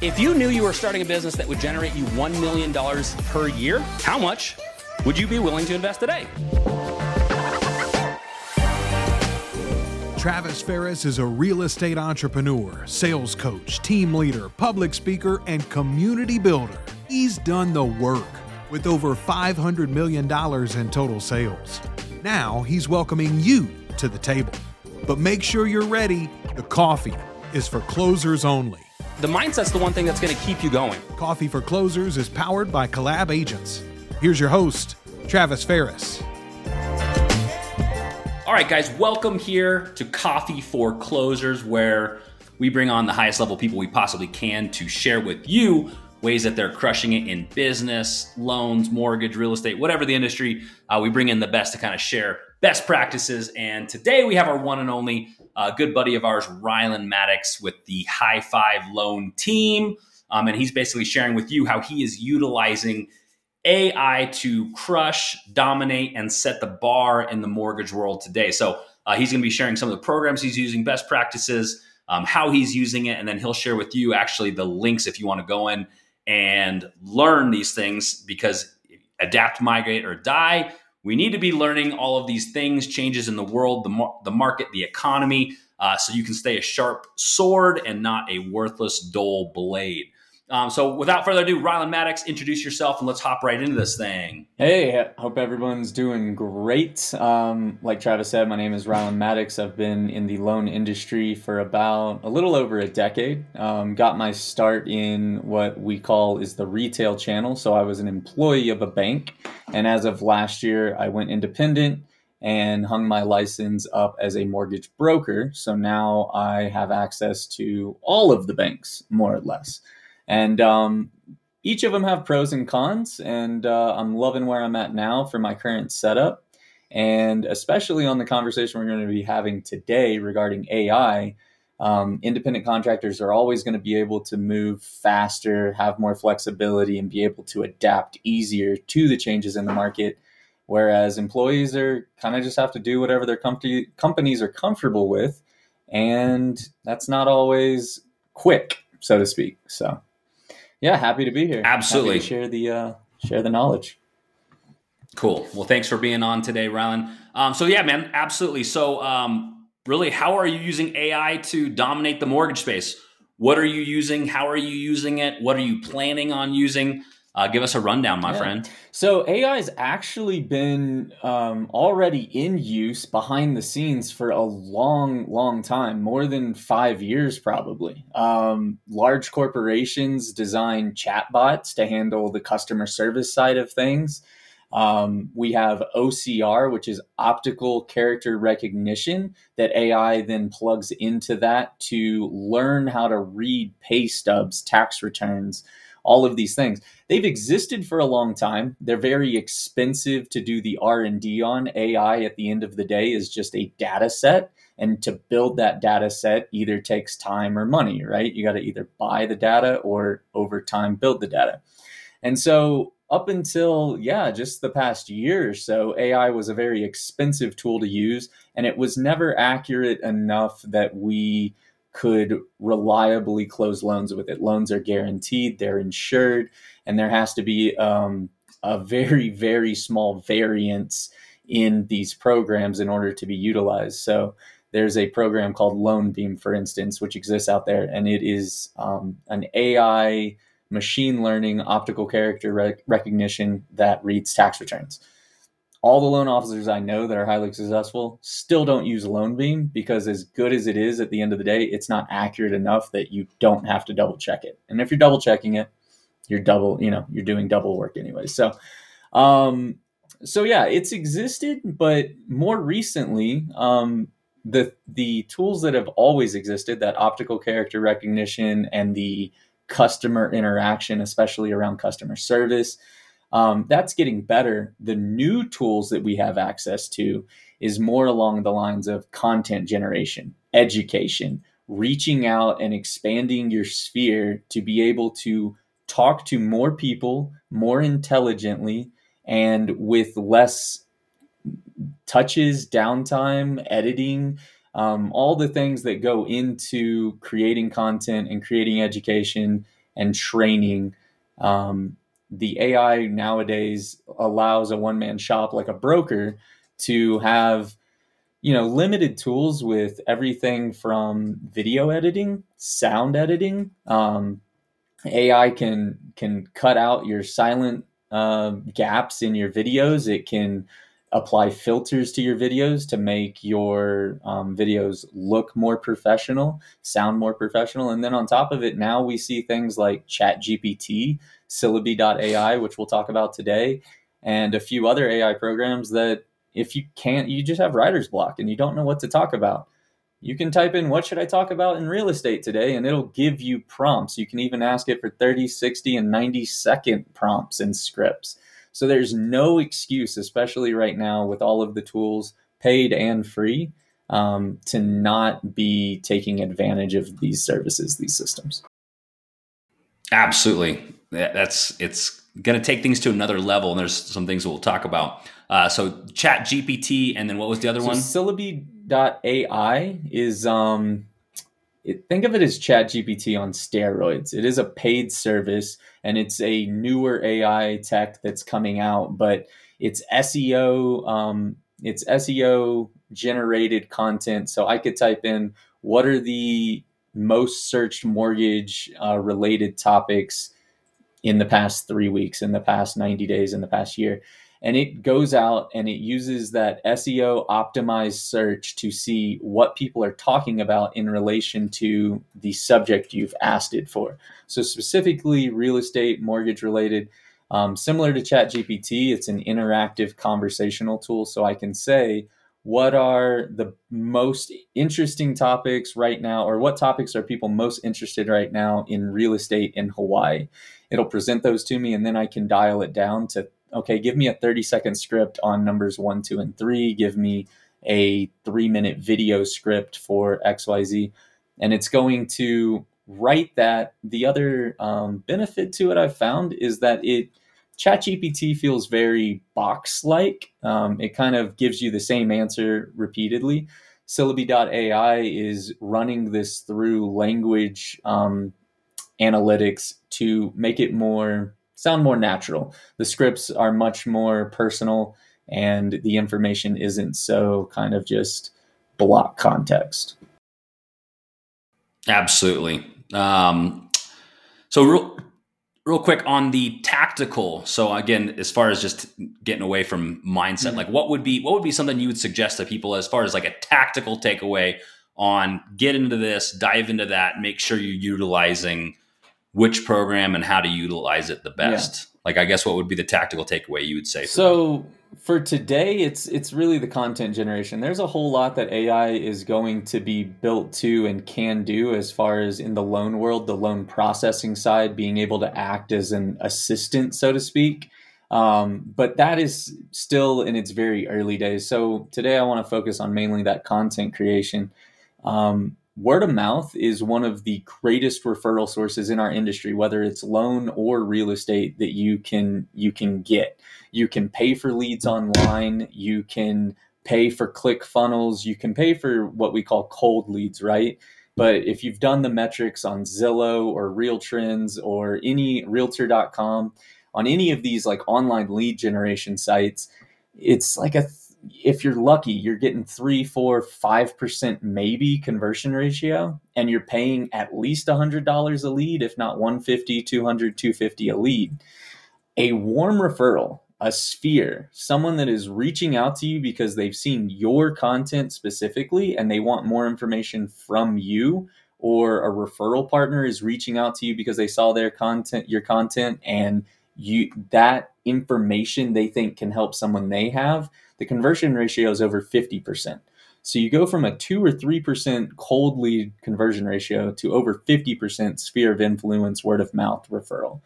If you knew you were starting a business that would generate you $1 million per year, how much would you be willing to invest today? Travis Ferris is a real estate entrepreneur, sales coach, team leader, public speaker, and community builder. He's done the work with over $500 million in total sales. Now he's welcoming you to the table. But make sure you're ready. The coffee is for closers only. The mindset's the one thing that's going to keep you going. Coffee for Closers is powered by Collab Agents. Here's your host, Travis Ferris. All right, guys, welcome here to Coffee for Closers, where we bring on the highest level people we possibly can to share with you ways that they're crushing it in business, loans, mortgage, real estate, whatever the industry. Uh, we bring in the best to kind of share best practices. And today we have our one and only a good buddy of ours, Rylan Maddox, with the High Five Loan team. Um, and he's basically sharing with you how he is utilizing AI to crush, dominate, and set the bar in the mortgage world today. So uh, he's going to be sharing some of the programs he's using, best practices, um, how he's using it, and then he'll share with you actually the links if you want to go in and learn these things because adapt, migrate, or die we need to be learning all of these things, changes in the world, the, mar- the market, the economy, uh, so you can stay a sharp sword and not a worthless, dull blade. Um, so without further ado, Rylan Maddox, introduce yourself and let's hop right into this thing. Hey, hope everyone's doing great. Um, like Travis said, my name is Rylan Maddox. I've been in the loan industry for about a little over a decade. Um, got my start in what we call is the retail channel. So I was an employee of a bank, and as of last year, I went independent and hung my license up as a mortgage broker. So now I have access to all of the banks, more or less and um, each of them have pros and cons. And uh, I'm loving where I'm at now for my current setup, and especially on the conversation we're going to be having today regarding AI. Um, independent contractors are always going to be able to move faster, have more flexibility, and be able to adapt easier to the changes in the market. Whereas employees are kind of just have to do whatever their com- companies are comfortable with, and that's not always quick, so to speak. So yeah, happy to be here. Absolutely, share the uh, share the knowledge. Cool. Well, thanks for being on today, Rylan. Um, so yeah, man, absolutely. So, um, really, how are you using AI to dominate the mortgage space? What are you using? How are you using it? What are you planning on using? Uh, give us a rundown, my yeah. friend. So AI has actually been um, already in use behind the scenes for a long, long time, more than five years probably. Um, large corporations design chatbots to handle the customer service side of things. Um, we have OCR, which is optical character recognition, that AI then plugs into that to learn how to read pay stubs, tax returns all of these things. They've existed for a long time. They're very expensive to do the R&D on. AI at the end of the day is just a data set and to build that data set either takes time or money, right? You got to either buy the data or over time build the data. And so up until yeah just the past year or so ai was a very expensive tool to use and it was never accurate enough that we could reliably close loans with it. Loans are guaranteed, they're insured, and there has to be um, a very, very small variance in these programs in order to be utilized. So there's a program called LoanBeam, for instance, which exists out there, and it is um, an AI machine learning optical character rec- recognition that reads tax returns all the loan officers I know that are highly successful still don't use LoanBeam because as good as it is at the end of the day, it's not accurate enough that you don't have to double check it. And if you're double checking it, you're double, you know, you're doing double work anyway. So, um, so yeah, it's existed, but more recently, um, the the tools that have always existed, that optical character recognition and the customer interaction, especially around customer service, um, that's getting better. The new tools that we have access to is more along the lines of content generation, education, reaching out and expanding your sphere to be able to talk to more people more intelligently and with less touches, downtime, editing, um, all the things that go into creating content and creating education and training. Um, the AI nowadays allows a one man shop like a broker to have you know limited tools with everything from video editing sound editing um, ai can can cut out your silent uh, gaps in your videos. It can apply filters to your videos to make your um, videos look more professional sound more professional and then on top of it now we see things like chat gpt syllabi.ai which we'll talk about today and a few other ai programs that if you can't, you just have writer's block and you don't know what to talk about. You can type in what should I talk about in real estate today and it'll give you prompts. You can even ask it for 30, 60, and 90 second prompts and scripts. So there's no excuse, especially right now with all of the tools, paid and free, um, to not be taking advantage of these services, these systems. Absolutely. That's it's going to take things to another level, and there's some things we'll talk about. Uh, so Chat GPT, and then what was the other so one? Syllabi.ai is um, it, think of it as Chat GPT on steroids. It is a paid service, and it's a newer AI tech that's coming out, but it's SEO. Um, it's SEO generated content. So I could type in what are the most searched mortgage uh, related topics in the past three weeks, in the past 90 days, in the past year and it goes out and it uses that SEO optimized search to see what people are talking about in relation to the subject you've asked it for. So, specifically, real estate, mortgage related. Um, similar to ChatGPT, it's an interactive conversational tool. So, I can say, what are the most interesting topics right now, or what topics are people most interested right now in real estate in Hawaii? It'll present those to me, and then I can dial it down to okay, give me a 30 second script on numbers one, two, and three. Give me a three minute video script for XYZ. And it's going to write that. The other um, benefit to it I've found is that it ChatGPT feels very box like. Um, it kind of gives you the same answer repeatedly. Syllabi.ai is running this through language um, analytics to make it more sound more natural. The scripts are much more personal and the information isn't so kind of just block context. Absolutely. Um, so real, real quick on the tactical. So again, as far as just getting away from mindset, mm-hmm. like what would be what would be something you would suggest to people as far as like a tactical takeaway on get into this, dive into that, make sure you're utilizing which program and how to utilize it the best. Yeah. Like I guess what would be the tactical takeaway you would say? For so them? for today, it's it's really the content generation. There's a whole lot that AI is going to be built to and can do as far as in the loan world, the loan processing side, being able to act as an assistant, so to speak. Um, but that is still in its very early days. So today I want to focus on mainly that content creation. Um, word of mouth is one of the greatest referral sources in our industry whether it's loan or real estate that you can you can get. You can pay for leads online. You can pay for click funnels. You can pay for what we call cold leads right? But if you've done the metrics on Zillow or RealTrends or any realtor.com on any of these like online lead generation sites it's like a if you're lucky, you're getting three, four, five percent maybe conversion ratio, and you're paying at least hundred dollars a lead, if not 150, 200, 250 a lead. A warm referral, a sphere, someone that is reaching out to you because they've seen your content specifically and they want more information from you, or a referral partner is reaching out to you because they saw their content, your content, and you that information they think can help someone they have the conversion ratio is over 50%. So you go from a 2 or 3% cold lead conversion ratio to over 50% sphere of influence word of mouth referral.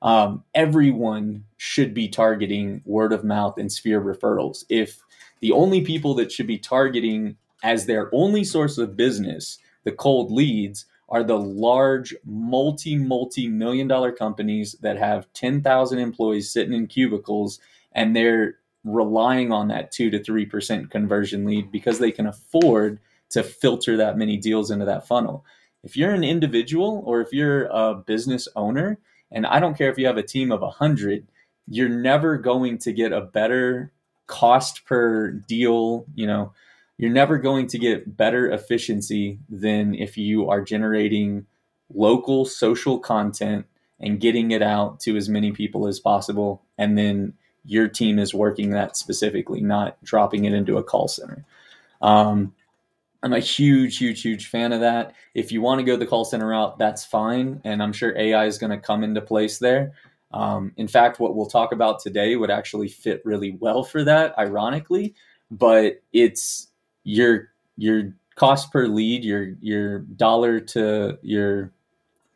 Um, everyone should be targeting word of mouth and sphere referrals. If the only people that should be targeting as their only source of business the cold leads are the large multi multi million dollar companies that have 10,000 employees sitting in cubicles and they're relying on that 2 to 3% conversion lead because they can afford to filter that many deals into that funnel. if you're an individual or if you're a business owner, and I don't care if you have a team of a 100, you're never going to get a better cost per deal, you know, you're never going to get better efficiency than if you are generating local social content and getting it out to as many people as possible. And then your team is working that specifically, not dropping it into a call center. Um, I'm a huge, huge, huge fan of that. If you want to go the call center route, that's fine. And I'm sure AI is going to come into place there. Um, in fact, what we'll talk about today would actually fit really well for that, ironically. But it's your your cost per lead, your your dollar to your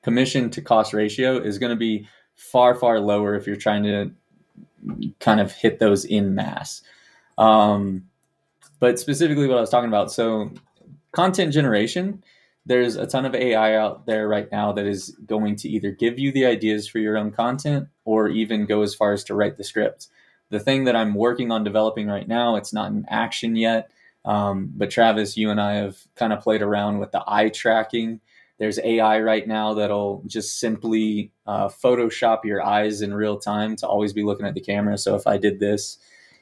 commission to cost ratio is going to be far far lower if you're trying to kind of hit those in mass. Um, but specifically, what I was talking about, so content generation. There's a ton of AI out there right now that is going to either give you the ideas for your own content or even go as far as to write the script. The thing that I'm working on developing right now, it's not in action yet, um, but Travis, you and I have kind of played around with the eye tracking. There's AI right now that'll just simply uh, Photoshop your eyes in real time to always be looking at the camera. So if I did this,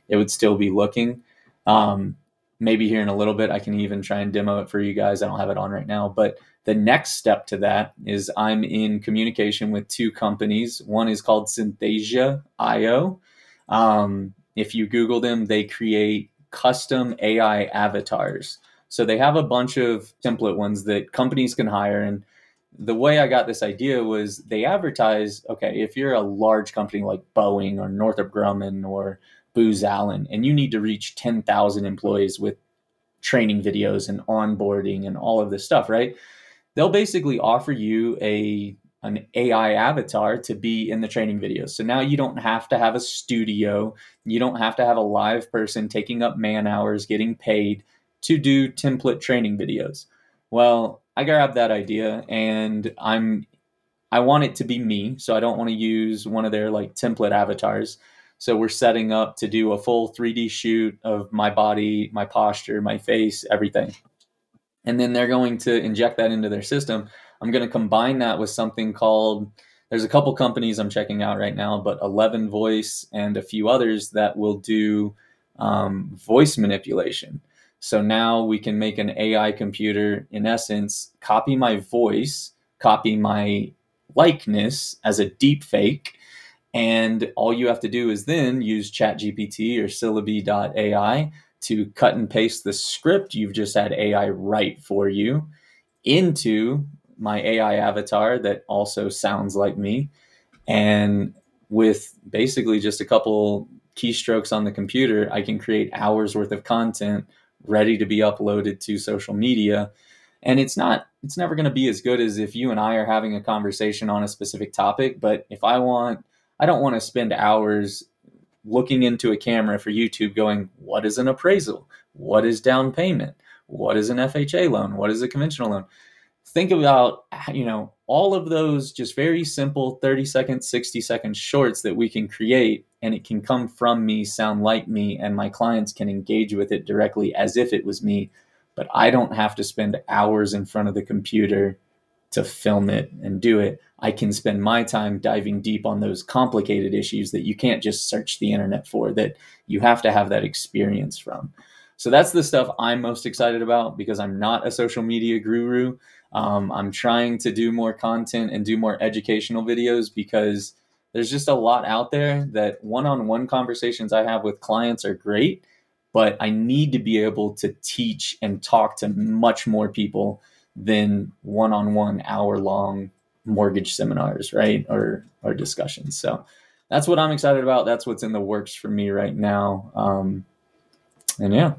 it would still be looking. Um, maybe here in a little bit, I can even try and demo it for you guys. I don't have it on right now, but the next step to that is I'm in communication with two companies. One is called Synthesia IO. Um, if you Google them, they create custom AI avatars. So they have a bunch of template ones that companies can hire. And the way I got this idea was they advertise okay, if you're a large company like Boeing or Northrop Grumman or Booz Allen, and you need to reach 10,000 employees with training videos and onboarding and all of this stuff, right? They'll basically offer you a an AI avatar to be in the training videos. So now you don't have to have a studio, you don't have to have a live person taking up man hours, getting paid to do template training videos. Well, I grabbed that idea and I'm I want it to be me, so I don't want to use one of their like template avatars. So we're setting up to do a full 3D shoot of my body, my posture, my face, everything. And then they're going to inject that into their system I'm going to combine that with something called there's a couple companies I'm checking out right now, but 11 Voice and a few others that will do um, voice manipulation. So now we can make an AI computer, in essence, copy my voice, copy my likeness as a deep fake. And all you have to do is then use ChatGPT or Syllabi.ai to cut and paste the script you've just had AI write for you into my AI avatar that also sounds like me. And with basically just a couple keystrokes on the computer, I can create hours worth of content ready to be uploaded to social media. And it's not, it's never going to be as good as if you and I are having a conversation on a specific topic. But if I want, I don't want to spend hours looking into a camera for YouTube going, what is an appraisal? What is down payment? What is an FHA loan? What is a conventional loan? think about you know all of those just very simple 30 second 60 second shorts that we can create and it can come from me sound like me and my clients can engage with it directly as if it was me. But i don't have to spend hours in front of the computer to film it and do it. I can spend my time diving deep on those complicated issues that you can't just search the internet for that you have to have that experience from. So that's the stuff i'm most excited about because i'm not a social media guru. Um, I'm trying to do more content and do more educational videos because there's just a lot out there that one on one conversations I have with clients are great, but I need to be able to teach and talk to much more people than one on one hour long mortgage seminars, right? Or, or discussions. So that's what I'm excited about. That's what's in the works for me right now. Um, and yeah.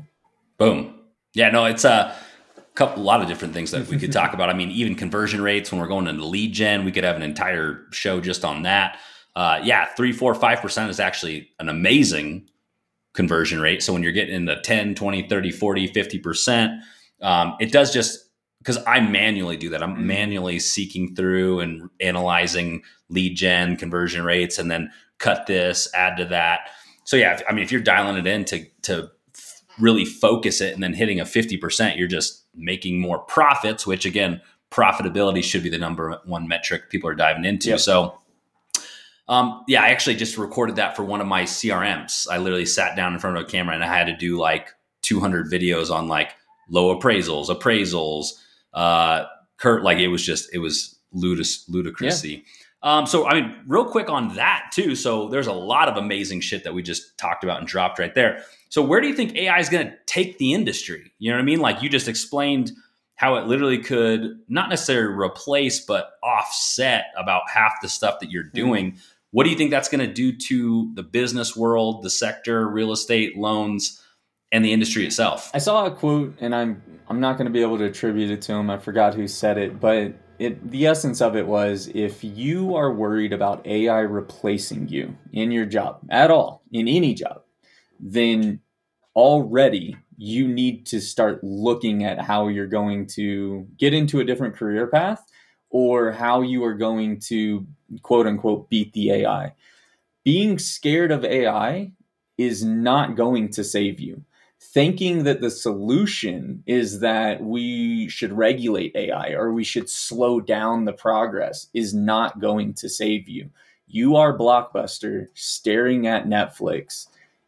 Boom. Yeah, no, it's, uh, couple a lot of different things that we could talk about. I mean, even conversion rates when we're going into lead gen, we could have an entire show just on that. Uh, yeah, three, four, five percent is actually an amazing conversion rate. So when you're getting into 10, 20, 30, 40, 50 percent, um, it does just because I manually do that. I'm mm-hmm. manually seeking through and analyzing lead gen conversion rates and then cut this, add to that. So yeah, if, I mean, if you're dialing it in to to really focus it and then hitting a 50%, you're just making more profits, which again, profitability should be the number one metric people are diving into. Yep. So, um, yeah, I actually just recorded that for one of my CRMs. I literally sat down in front of a camera and I had to do like 200 videos on like low appraisals, appraisals, uh, Kurt, like it was just, it was ludicrous, ludicrousy. Um, so, I mean, real quick on that too. So, there's a lot of amazing shit that we just talked about and dropped right there. So, where do you think AI is going to take the industry? You know what I mean? Like you just explained how it literally could not necessarily replace, but offset about half the stuff that you're doing. Mm-hmm. What do you think that's going to do to the business world, the sector, real estate, loans, and the industry itself? I saw a quote, and I'm I'm not going to be able to attribute it to him. I forgot who said it, but it the essence of it was if you are worried about AI replacing you in your job at all, in any job, then already you need to start looking at how you're going to get into a different career path or how you are going to quote unquote beat the AI. Being scared of AI is not going to save you thinking that the solution is that we should regulate AI or we should slow down the progress is not going to save you. You are Blockbuster staring at Netflix.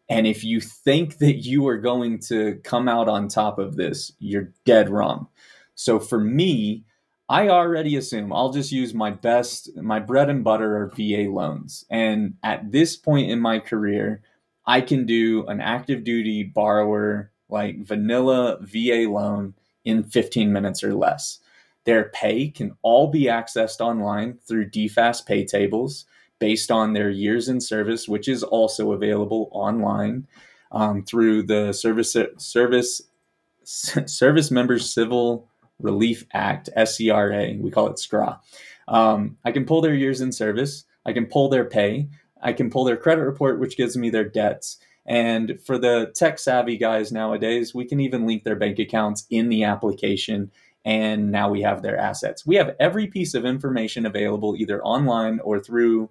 And if you think that you are going to come out on top of this, you're dead wrong. So for me, I already assume I'll just use my best, my bread and butter are VA loans. And at this point in my career, I can do an active duty borrower, like vanilla VA loan in 15 minutes or less. Their pay can all be accessed online through DFAST pay tables based on their years in service, which is also available online um, through the Service Service Service Members Civil Relief Act (SCRA). We call it SCRA. Um, I can pull their years in service. I can pull their pay. I can pull their credit report, which gives me their debts. And for the tech savvy guys nowadays, we can even link their bank accounts in the application. And now we have their assets. We have every piece of information available either online or through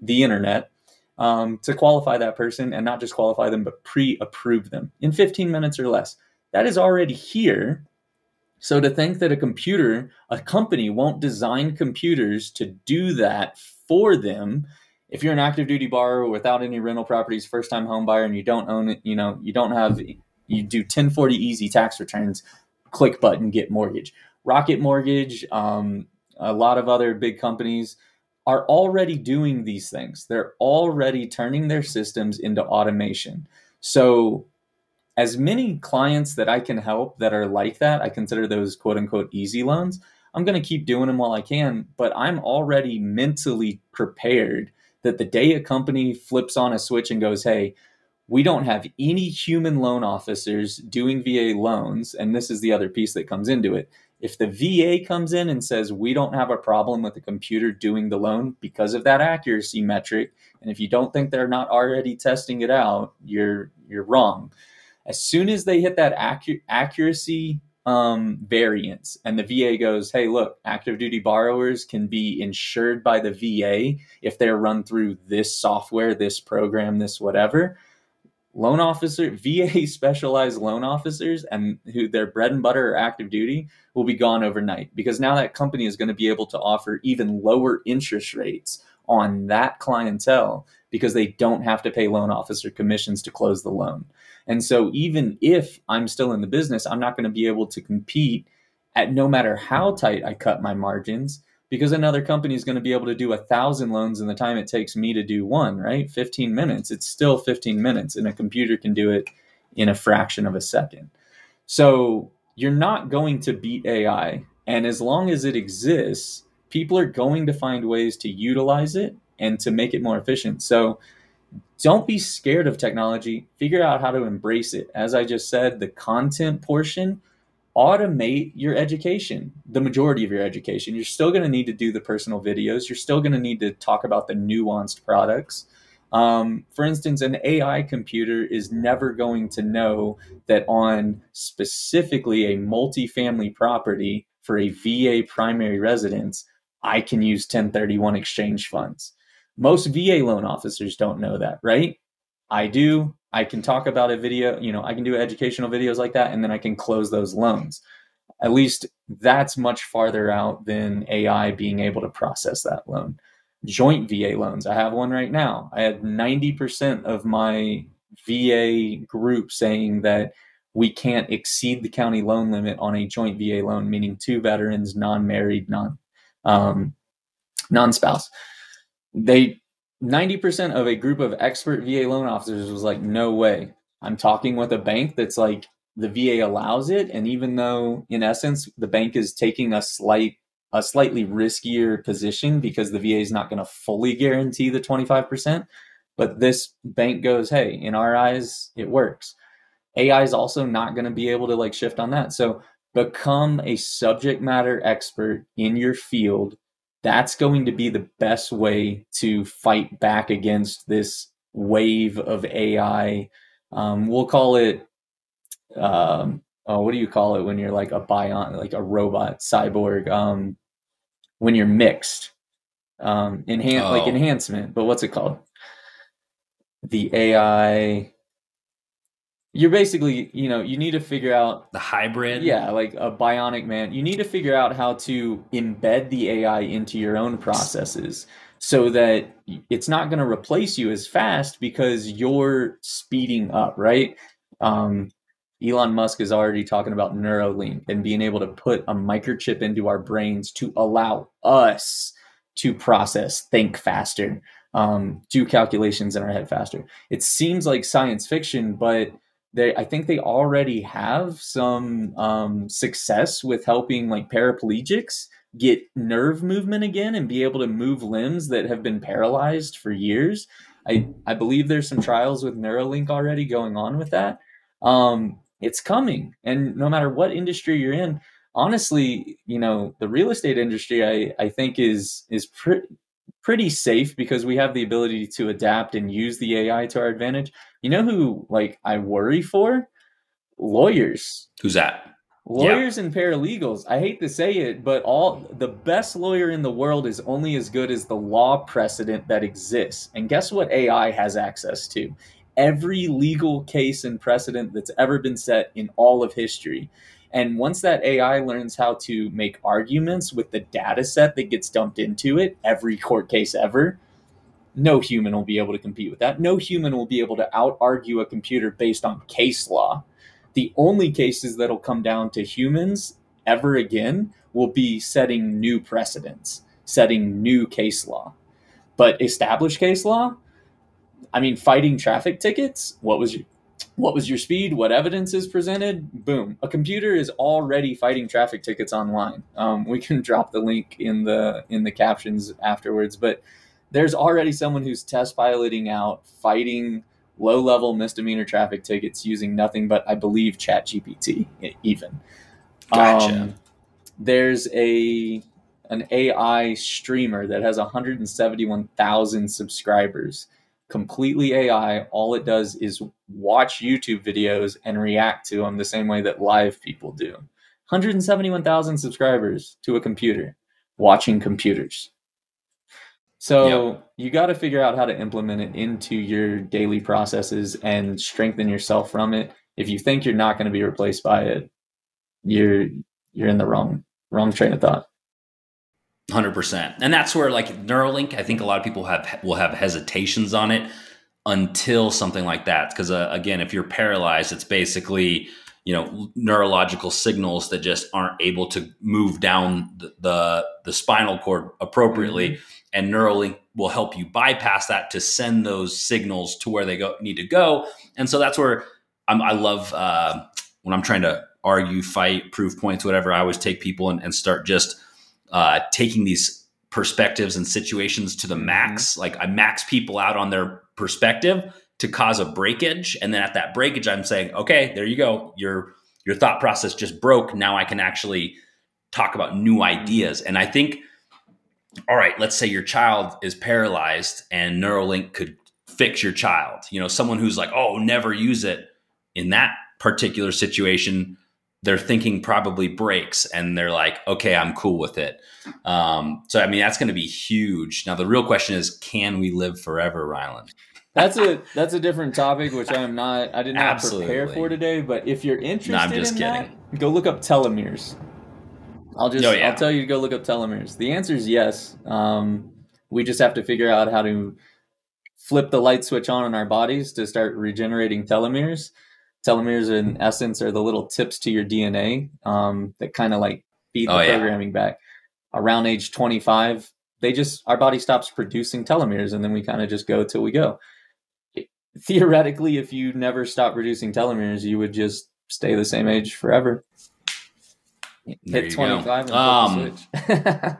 the internet um, to qualify that person and not just qualify them, but pre approve them in 15 minutes or less. That is already here. So to think that a computer, a company won't design computers to do that for them if you're an active duty borrower without any rental properties, first time home buyer, and you don't own it, you know, you don't have, you do 1040 easy tax returns, click button, get mortgage. Rocket Mortgage, um, a lot of other big companies are already doing these things. They're already turning their systems into automation. So, as many clients that I can help that are like that, I consider those quote unquote easy loans. I'm going to keep doing them while I can, but I'm already mentally prepared that the day a company flips on a switch and goes, hey, we don't have any human loan officers doing VA loans, and this is the other piece that comes into it. If the VA comes in and says we don't have a problem with the computer doing the loan because of that accuracy metric, and if you don't think they're not already testing it out, you're you're wrong. As soon as they hit that accuracy um, variance. And the VA goes, hey, look, active duty borrowers can be insured by the VA if they're run through this software, this program, this whatever. Loan officer, VA specialized loan officers and who their bread and butter are active duty will be gone overnight because now that company is going to be able to offer even lower interest rates on that clientele because they don't have to pay loan officer commissions to close the loan. And so even if I'm still in the business, I'm not going to be able to compete at no matter how tight I cut my margins because another company is going to be able to do a thousand loans in the time it takes me to do one, right? 15 minutes. It's still 15 minutes and a computer can do it in a fraction of a second. So you're not going to beat AI. And as long as it exists, people are going to find ways to utilize it and to make it more efficient. So don't be scared of technology. Figure out how to embrace it. As I just said, the content portion, automate your education, the majority of your education. You're still going to need to do the personal videos. You're still going to need to talk about the nuanced products. Um, for instance, an AI computer is never going to know that on specifically a multifamily property for a VA primary residence, I can use 1031 exchange funds. Most VA loan officers don't know that, right? I do. I can talk about a video, you know, I can do educational videos like that and then I can close those loans. at least that's much farther out than AI being able to process that loan. Joint VA loans. I have one right now. I had 90% of my VA group saying that we can't exceed the county loan limit on a joint VA loan, meaning two veterans, non-married, non um, non-spouse. They 90% of a group of expert VA loan officers was like, no way. I'm talking with a bank that's like the VA allows it, and even though in essence the bank is taking a slight a slightly riskier position because the VA is not going to fully guarantee the 25%, but this bank goes, hey, in our eyes, it works. AI is also not going to be able to like shift on that. So become a subject matter expert in your field. That's going to be the best way to fight back against this wave of AI. Um, we'll call it, um, oh, what do you call it when you're like a bion, like a robot cyborg? Um, when you're mixed, um, enhan- oh. like enhancement. But what's it called? The AI you're basically you know you need to figure out the hybrid? Yeah like a bionic man. You need to figure out how to embed the ai into your own processes so that it's not going to replace you as fast because you're speeding up right? Um, elon musk is already talking about neuralink and being able to put a microchip into our brains to allow us to process think faster um, do calculations in our head faster. It seems like science fiction but they I think they already have some um, success with helping like paraplegics get nerve movement again and be able to move limbs that have been paralyzed for years. I I believe there's some trials with Neuralink already going on with that. Um, it's coming, and no matter what industry you're in, honestly, you know, the real estate industry I I think is is pretty pretty safe because we have the ability to adapt and use the AI to our advantage. You know who like I worry for? Lawyers. Who's that? Lawyers and paralegals. I hate to say it, but all the best lawyer in the world is only as good as the law precedent that exists. And guess what AI has access to? Every legal case and precedent that's ever been set in all of history. And once that AI learns how to make arguments with the data set that gets dumped into it, every court case ever, no human will be able to compete with that. No human will be able to out argue a computer based on case law. The only cases that'll come down to humans ever again will be setting new precedents, setting new case law. But established case law, I mean, fighting traffic tickets, what was your, what was your speed, what evidence is presented, boom. A computer is already fighting traffic tickets online. Um, we can drop the link in the in the captions afterwards, but there's already someone who's test piloting out fighting low level misdemeanor traffic tickets using nothing but I believe Chat GPT even. Gotcha. Um, there's a an AI streamer that has 171,000 subscribers completely AI. All it does is watch YouTube videos and react to them the same way that live people do. 171,000 subscribers to a computer watching computers. So yep. you got to figure out how to implement it into your daily processes and strengthen yourself from it. If you think you're not going to be replaced by it, you're you're in the wrong wrong train of thought. Hundred percent, and that's where like Neuralink, I think a lot of people have will have hesitations on it until something like that. Because uh, again, if you're paralyzed, it's basically you know neurological signals that just aren't able to move down the the, the spinal cord appropriately, mm-hmm. and Neuralink will help you bypass that to send those signals to where they go need to go. And so that's where I'm, i love uh, when I'm trying to argue, fight, prove points, whatever. I always take people and, and start just uh, taking these perspectives and situations to the mm-hmm. max. Like I max people out on their perspective to cause a breakage, and then at that breakage, I'm saying, okay, there you go. Your your thought process just broke. Now I can actually talk about new mm-hmm. ideas. And I think, all right, let's say your child is paralyzed, and Neuralink could fix your child. You know, someone who's like, oh, never use it. In that particular situation, their thinking probably breaks and they're like, okay, I'm cool with it. Um, so, I mean, that's going to be huge. Now, the real question is, can we live forever, Rylan? That's a that's a different topic, which I am not. I did not Absolutely. prepare for today. But if you're interested no, I'm just in kidding. that, go look up telomeres. I'll just oh, yeah. I'll tell you to go look up telomeres. The answer is yes. Um, we just have to figure out how to flip the light switch on in our bodies to start regenerating telomeres. Telomeres, in essence, are the little tips to your DNA um, that kind of like feed the oh, programming yeah. back. Around age 25, they just our body stops producing telomeres, and then we kind of just go till we go. Theoretically, if you never stop producing telomeres, you would just stay the same age forever. There Hit 25 um,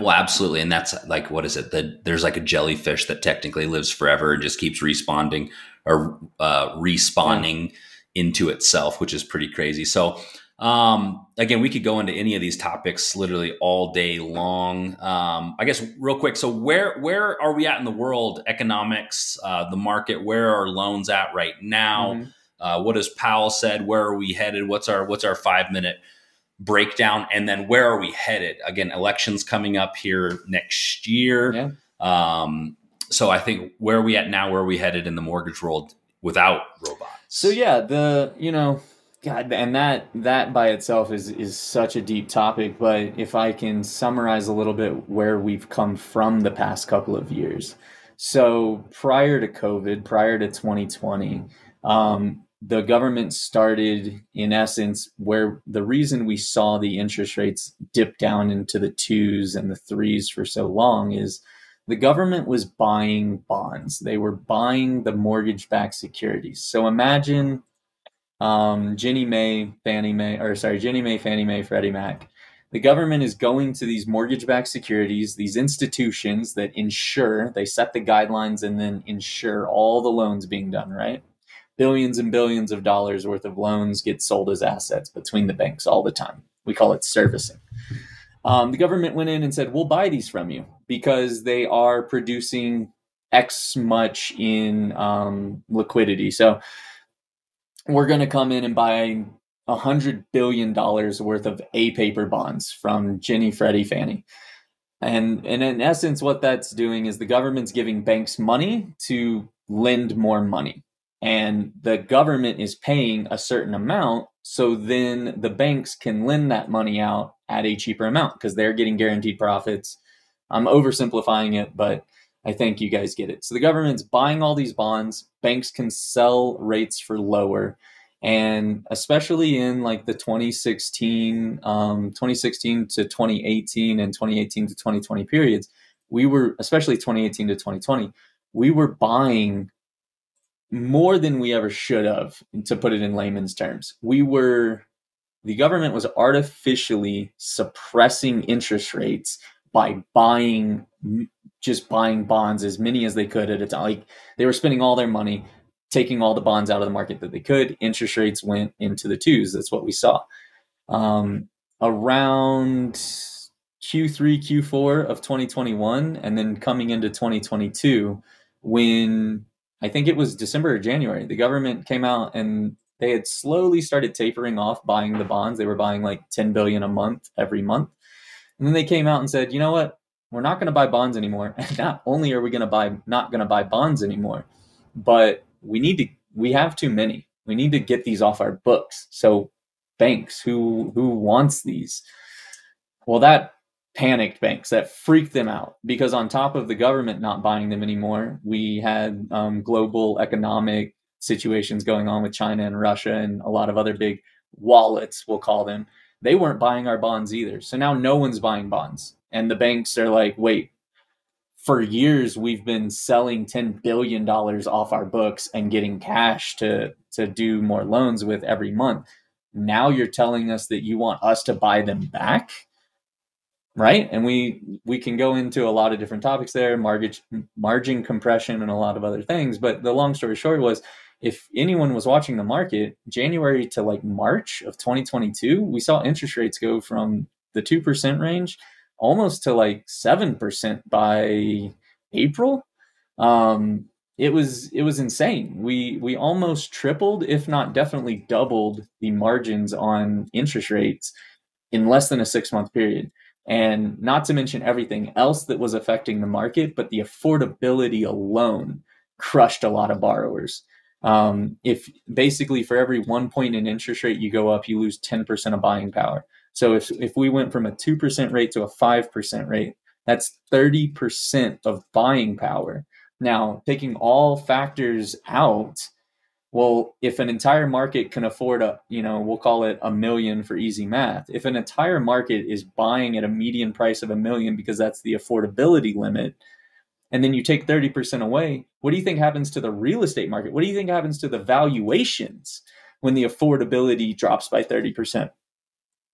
well, absolutely, and that's like what is it? That there's like a jellyfish that technically lives forever and just keeps responding or uh, respawning yeah. into itself, which is pretty crazy. So, um, again, we could go into any of these topics literally all day long. Um, I guess real quick. So, where where are we at in the world? Economics, uh, the market. Where are loans at right now? Mm-hmm. Uh, what has Powell said? Where are we headed? What's our what's our five minute breakdown? And then where are we headed? Again, elections coming up here next year. Yeah. Um, so I think where are we at now? Where are we headed in the mortgage world without robots? So yeah, the you know, God, and that that by itself is is such a deep topic. But if I can summarize a little bit where we've come from the past couple of years. So prior to COVID, prior to 2020, um, the government started in essence where the reason we saw the interest rates dip down into the twos and the threes for so long is the government was buying bonds they were buying the mortgage backed securities so imagine um, Ginnie Mae, Fannie Mae, or sorry, Ginnie Mae, Fannie Mae, Freddie Mac. The government is going to these mortgage backed securities, these institutions that insure, they set the guidelines and then insure all the loans being done, right? billions and billions of dollars worth of loans get sold as assets between the banks all the time. We call it servicing. Um, the government went in and said, We'll buy these from you because they are producing X much in um, liquidity. So we're going to come in and buy a hundred billion dollars worth of A paper bonds from Ginnie, Freddie, Fannie. And, and in essence, what that's doing is the government's giving banks money to lend more money and the government is paying a certain amount so then the banks can lend that money out at a cheaper amount because they're getting guaranteed profits. I'm oversimplifying it but i think you guys get it. So the government's buying all these bonds banks can sell rates for lower and especially in like the 2016 um, 2016 to 2018 and 2018 to 2020 periods we were especially 2018 to 2020 we were buying more than we ever should have, to put it in layman's terms. We were, the government was artificially suppressing interest rates by buying, just buying bonds as many as they could at a time. Like they were spending all their money, taking all the bonds out of the market that they could. Interest rates went into the twos. That's what we saw. Um, around Q3, Q4 of 2021, and then coming into 2022, when I think it was December or January. The government came out and they had slowly started tapering off buying the bonds. They were buying like 10 billion a month every month. And then they came out and said, "You know what? We're not going to buy bonds anymore. And not only are we going to buy not going to buy bonds anymore, but we need to we have too many. We need to get these off our books." So banks who who wants these? Well, that panicked banks that freaked them out because on top of the government not buying them anymore we had um, global economic situations going on with china and russia and a lot of other big wallets we'll call them. They weren't buying our bonds either. So now no one's buying bonds. And the banks are like wait for years we've been selling 10 billion dollars off our books and getting cash to to do more loans with every month. Now you're telling us that you want us to buy them back right? And we we can go into a lot of different topics there margin margin compression and a lot of other things. But the long story short was if anyone was watching the market january to like march of 2022 we saw interest rates go from the 2% range almost to like 7% by april. Um it was it was insane. We we almost tripled if not definitely doubled the margins on interest rates in less than a 6 month period and not to mention everything else that was affecting the market, but the affordability alone crushed a lot of borrowers. Um, if basically for every one point in interest rate you go up, you lose 10% of buying power. So if if we went from a two percent rate to a five percent rate, that's thirty percent of buying power. Now, taking all factors out, well, if an entire market can afford a, you know, we'll call it a million for easy math. If an entire market is buying at a median price of a million because that's the affordability limit, and then you take 30% away, what do you think happens to the real estate market? What do you think happens to the valuations when the affordability drops by 30%?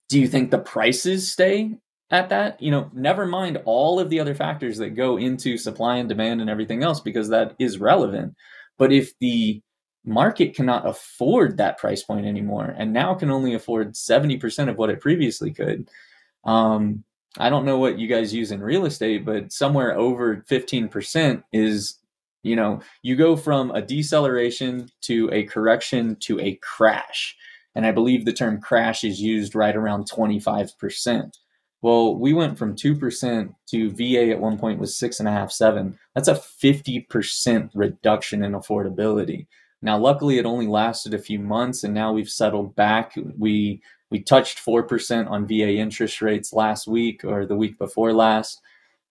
Do you think the prices stay at that? You know, never mind all of the other factors that go into supply and demand and everything else because that is relevant. But if the market cannot afford that price point anymore and now can only afford 70% of what it previously could. Um, i don't know what you guys use in real estate but somewhere over 15% is you know you go from a deceleration to a correction to a crash. And i believe the term crash is used right around 25% well we went from 2% to va at one point was six and a half seven. That's a 50% reduction in affordability now, luckily, it only lasted a few months, and now we've settled back. We we touched four percent on VA interest rates last week or the week before last,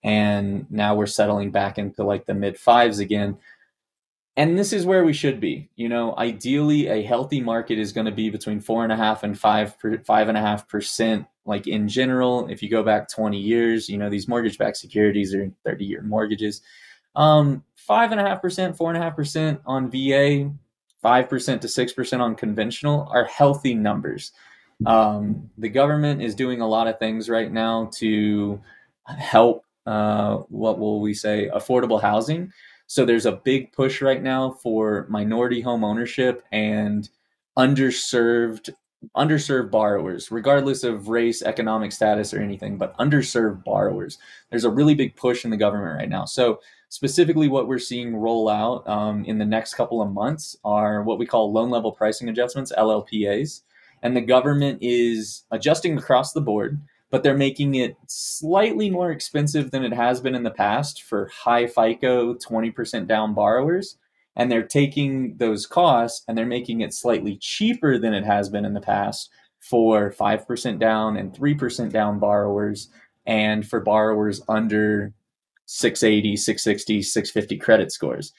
and now we're settling back into like the mid fives again. And this is where we should be. You know, ideally, a healthy market is going to be between four and a half and five five and a half percent. Like in general, if you go back twenty years, you know these mortgage-backed securities are thirty-year mortgages um, five and a half percent, four and a half percent on VA, five percent to six percent on conventional are healthy numbers. Um, the government is doing a lot of things right now to help. Uh, what will we say? Affordable housing. So there's a big push right now for minority home ownership and underserved underserved borrowers, regardless of race, economic status, or anything, but underserved borrowers. There's a really big push in the government right now. So Specifically, what we're seeing roll out um, in the next couple of months are what we call loan level pricing adjustments, LLPAs. And the government is adjusting across the board, but they're making it slightly more expensive than it has been in the past for high FICO, 20% down borrowers. And they're taking those costs and they're making it slightly cheaper than it has been in the past for 5% down and 3% down borrowers and for borrowers under 680, 660, 650 credit scores.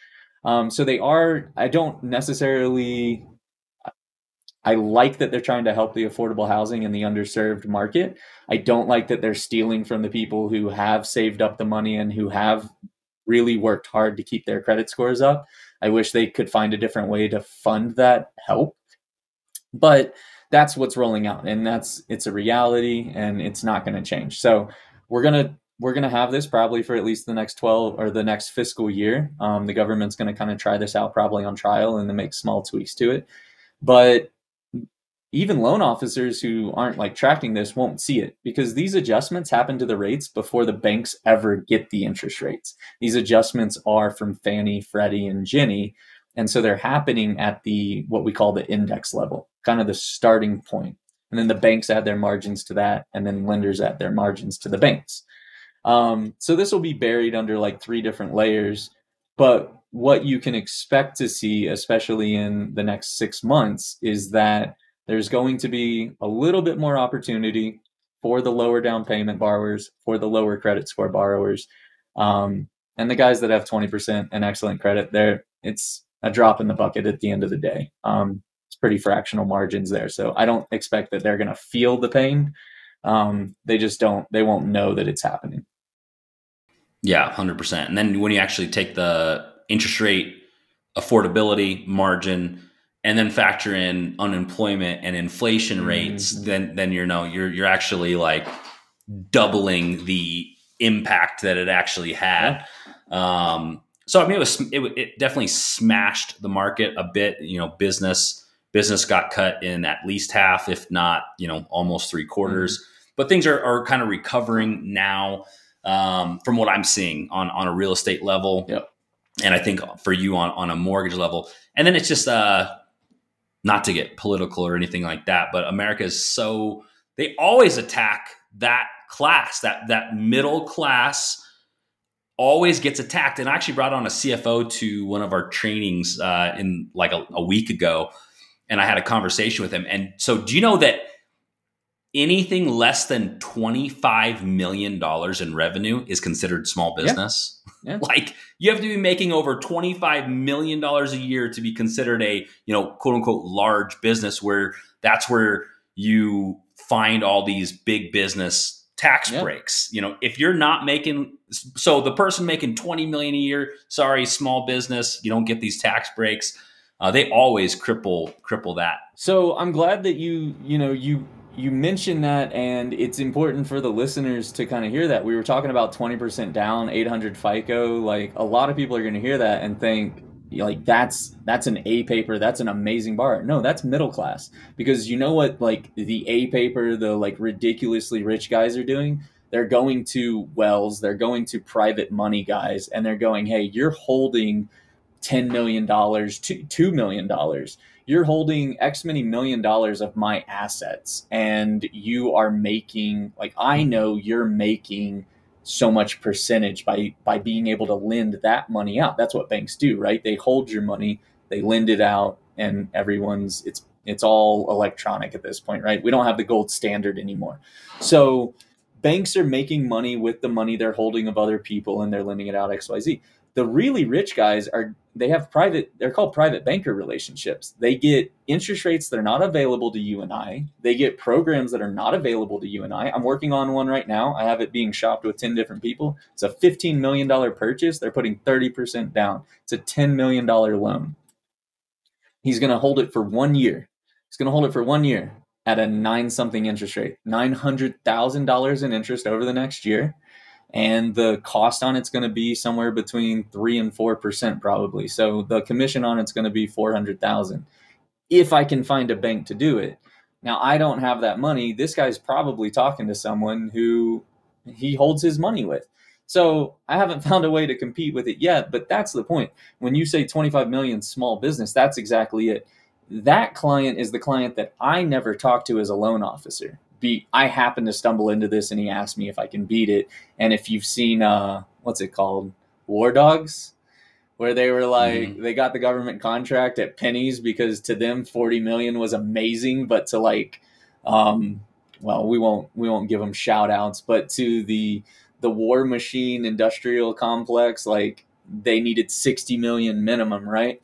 Um, so they are, I don't necessarily, I like that they're trying to help the affordable housing and the underserved market. I don't like that they're stealing from the people who have saved up the money and who have really worked hard to keep their credit scores up. I wish they could find a different way to fund that help. But that's what's rolling out and that's it's a reality and it's not going to change. So we're going to we're going to have this probably for at least the next 12 or the next fiscal year. Um, the government's going to kind of try this out probably on trial and then make small tweaks to it. But even loan officers who aren't like tracking this won't see it because these adjustments happen to the rates before the banks ever get the interest rates. These adjustments are from Fannie, Freddie, and Ginnie. And so they're happening at the what we call the index level, kind of the starting point. And then the banks add their margins to that, and then lenders add their margins to the banks. Um, so this will be buried under like three different layers. But what you can expect to see, especially in the next six months, is that there's going to be a little bit more opportunity for the lower down payment borrowers, for the lower credit score borrowers. Um, and the guys that have 20% and excellent credit, there it's a drop in the bucket at the end of the day. Um, it's pretty fractional margins there. So I don't expect that they're going to feel the pain. Um, they just don't, they won't know that it's happening. Yeah, 100%. And then when you actually take the interest rate, affordability, margin, and then factor in unemployment and inflation rates, mm-hmm. then then you know you're you're actually like doubling the impact that it actually had. Yeah. Um, so I mean, it was it, it, definitely smashed the market a bit. You know, business business got cut in at least half, if not you know almost three quarters. Mm-hmm. But things are are kind of recovering now um, from what I'm seeing on on a real estate level. Yep. And I think for you on on a mortgage level, and then it's just uh, not to get political or anything like that, but America is so they always attack that class, that that middle class always gets attacked. And I actually brought on a CFO to one of our trainings uh, in like a, a week ago, and I had a conversation with him. And so, do you know that anything less than $25 million in revenue is considered small business. Yeah. Yeah. like you have to be making over $25 million a year to be considered a, you know, quote unquote large business where that's where you find all these big business tax yeah. breaks. You know, if you're not making so the person making 20 million a year, sorry, small business, you don't get these tax breaks. Uh, they always cripple cripple that. So I'm glad that you you know you you mentioned that, and it's important for the listeners to kind of hear that. We were talking about 20% down, 800 FICO. Like a lot of people are going to hear that and think, like that's that's an A paper, that's an amazing bar. No, that's middle class because you know what like the A paper, the like ridiculously rich guys are doing. They're going to Wells, they're going to private money guys, and they're going, hey, you're holding $10 million, $2 million you're holding X many million dollars of my assets and you are making like I mm-hmm. know you're making so much percentage by by being able to lend that money out. That's what banks do, right? They hold your money, they lend it out and everyone's it's it's all electronic at this point, right? We don't have the gold standard anymore. So banks are making money with the money they're holding of other people and they're lending it out XYZ the really rich guys are they have private they're called private banker relationships. They get interest rates that are not available to you and i. They get programs that are not available to you and i. I'm working on one right now. I have it being shopped with 10 different people. It's a $15 million purchase. They're putting 30% down. It's a $10 million loan. He's going to hold it for one year. He's going to hold it for one year at a nine something interest rate. $900000 in interest over the next year and the cost on it's going to be somewhere between three and four percent probably. So the commission on it's going to be four hundred thousand if I can find a bank to do it. Now I don't have that money. This guy's probably talking to someone who he holds his money with. So I haven't found a way to compete with it yet, but that's the point. When you say 25 million small business, that's exactly it. That client is the client that I never talked to as a loan officer beat I happened to stumble into this and he asked me if I can beat it. And if you've seen uh what's it called? War Dogs? Where they were like mm-hmm. they got the government contract at pennies because to them 40 million was amazing, but to like um well, we won't we won't give them shout outs, but to the the war machine industrial complex, like they needed 60 million minimum, right?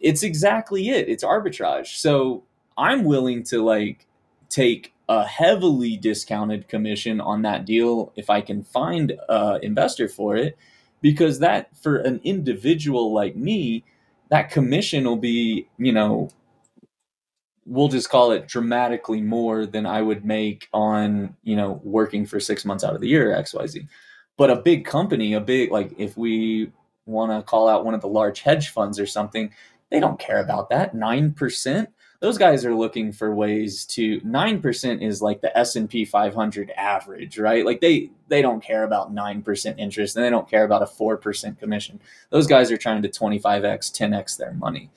It's exactly it. It's arbitrage. So I'm willing to like take a heavily discounted commission on that deal if I can find an investor for it, because that for an individual like me, that commission will be, you know, we'll just call it dramatically more than I would make on, you know, working for six months out of the year, XYZ. But a big company, a big, like if we want to call out one of the large hedge funds or something, they don't care about that. 9% those guys are looking for ways to 9% is like the S&P 500 average, right? Like they they don't care about 9% interest and they don't care about a 4% commission. Those guys are trying to 25x, 10x their money.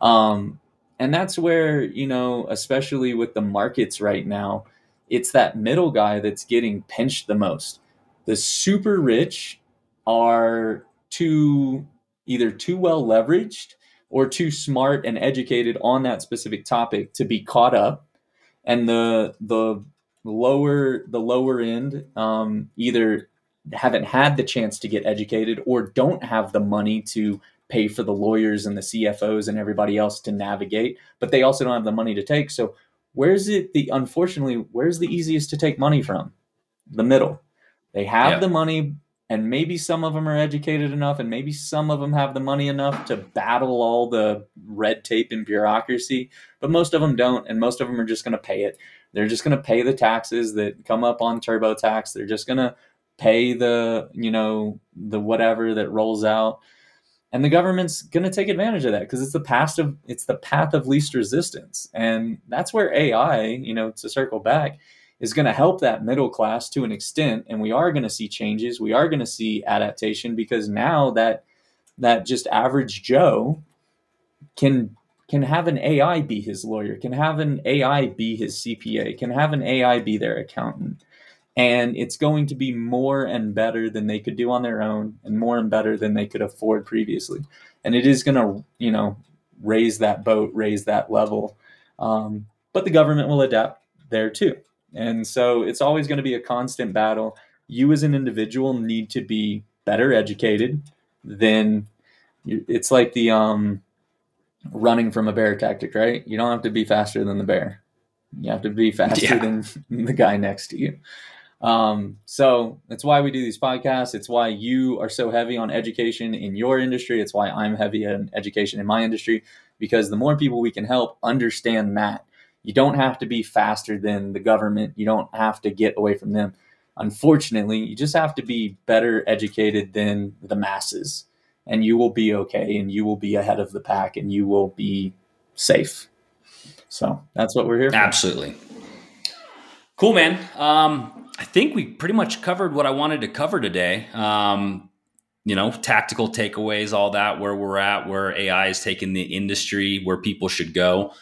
Um, and that's where, you know, especially with the markets right now, it's that middle guy that's getting pinched the most. The super rich are too either too well leveraged or too smart and educated on that specific topic to be caught up. And the the lower the lower end um, either haven't had the chance to get educated or don't have the money to pay for the lawyers and the CFOs and everybody else to navigate but they also don't have the money to take. So where's it the unfortunately where's the easiest to take money from? The middle. They have yeah. the money and maybe some of them are educated enough and maybe some of them have the money enough to battle all the red tape and bureaucracy but most of them don't and most of them are just going to pay it. They're just going to pay the taxes that come up on turbotax. They're just going to pay the you know the whatever that rolls out. And the government's going to take advantage of that because it's the path of it's the path of least resistance. And that's where ai you know to circle back is going to help that middle class to an extent and we are going to see changes. We are going to see adaptation because now that that just average joe can can have an ai be his lawyer can have an ai be his cpa can have an ai be their accountant. And it's going to be more and better than they could do on their own and more and better than they could afford previously. And it is going to you know raise that boat raise that level. Um, but the government will adapt there too And so it's always going to be a constant battle. You as an individual need to be better educated than it's like the um, running from a bear tactic, right? You don't have to be faster than the bear. You have to be faster yeah. than the guy next to you. Um, so that's why we do these podcasts. It's why you are so heavy on education in your industry. It's why I'm heavy on education in my industry, because the more people we can help understand that, you don't have to be faster than the government. You don't have to get away from them. Unfortunately, you just have to be better educated than the masses, and you will be okay, and you will be ahead of the pack, and you will be safe. So that's what we're here for. Absolutely. Cool, man. Um, I think we pretty much covered what I wanted to cover today. Um, you know, tactical takeaways, all that, where we're at, where AI is taking the industry, where people should go.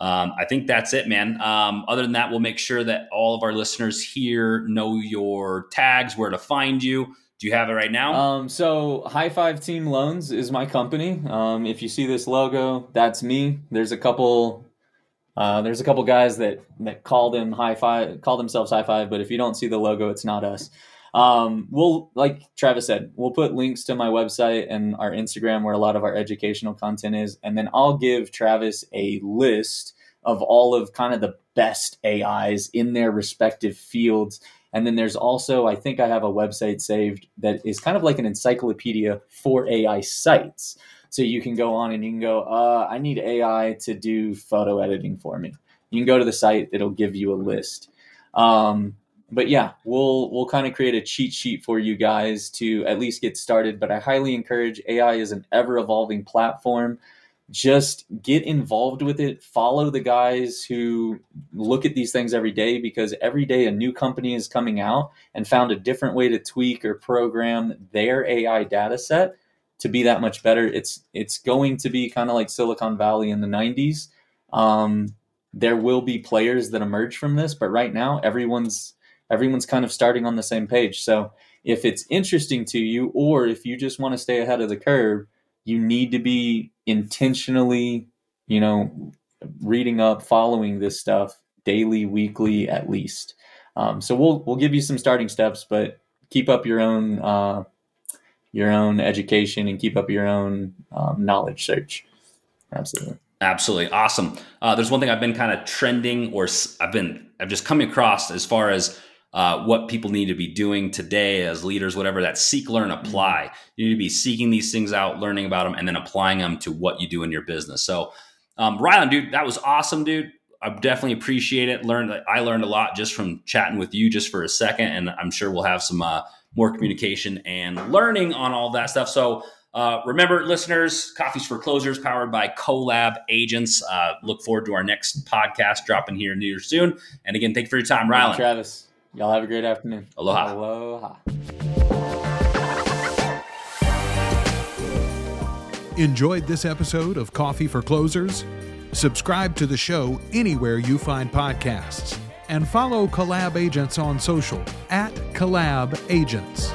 Um, I think that's it, man. Um, other than that, we'll make sure that all of our listeners here know your tags, where to find you. Do you have it right now? Um, so High Five Team Loans is my company. Um, if you see this logo, that's me. There's a couple. Uh, there's a couple guys that that call them high five, call themselves high five, but if you don't see the logo, it's not us. Um, we'll, like Travis said, we'll put links to my website and our Instagram where a lot of our educational content is. And then I'll give Travis a list of all of kind of the best AIs in their respective fields. And then there's also, I think I have a website saved that is kind of like an encyclopedia for AI sites. So you can go on and you can go, uh, I need AI to do photo editing for me. You can go to the site, it'll give you a list. Um, but yeah, we'll we'll kind of create a cheat sheet for you guys to at least get started. But I highly encourage AI is an ever evolving platform. Just get involved with it. Follow the guys who look at these things every day because every day a new company is coming out and found a different way to tweak or program their AI data set to be that much better. It's it's going to be kind of like Silicon Valley in the 90s. Um, there will be players that emerge from this, but right now everyone's everyone's kind of starting on the same page. So if it's interesting to you, or if you just want to stay ahead of the curve, you need to be intentionally, you know, reading up, following this stuff daily, weekly, at least. Um, so we'll we'll give you some starting steps, but keep up your own uh, your own education and keep up your own um, knowledge search. Absolutely. Absolutely awesome. Uh, there's one thing I've been kind of trending, or I've been I've just coming across as far as uh, what people need to be doing today as leaders, whatever that seek, learn, apply. Mm-hmm. You need to be seeking these things out, learning about them, and then applying them to what you do in your business. So, um, Rylan, dude, that was awesome, dude. I definitely appreciate it. Learned I learned a lot just from chatting with you just for a second, and I'm sure we'll have some uh, more communication and learning on all that stuff. So. Uh, remember, listeners, Coffees for Closers, powered by Collab Agents. Uh, look forward to our next podcast dropping here near soon. And again, thank you for your time, Rylan. Travis. Y'all have a great afternoon. Aloha. Aloha. Enjoyed this episode of Coffee for Closers? Subscribe to the show anywhere you find podcasts and follow Collab Agents on social at Collab Agents.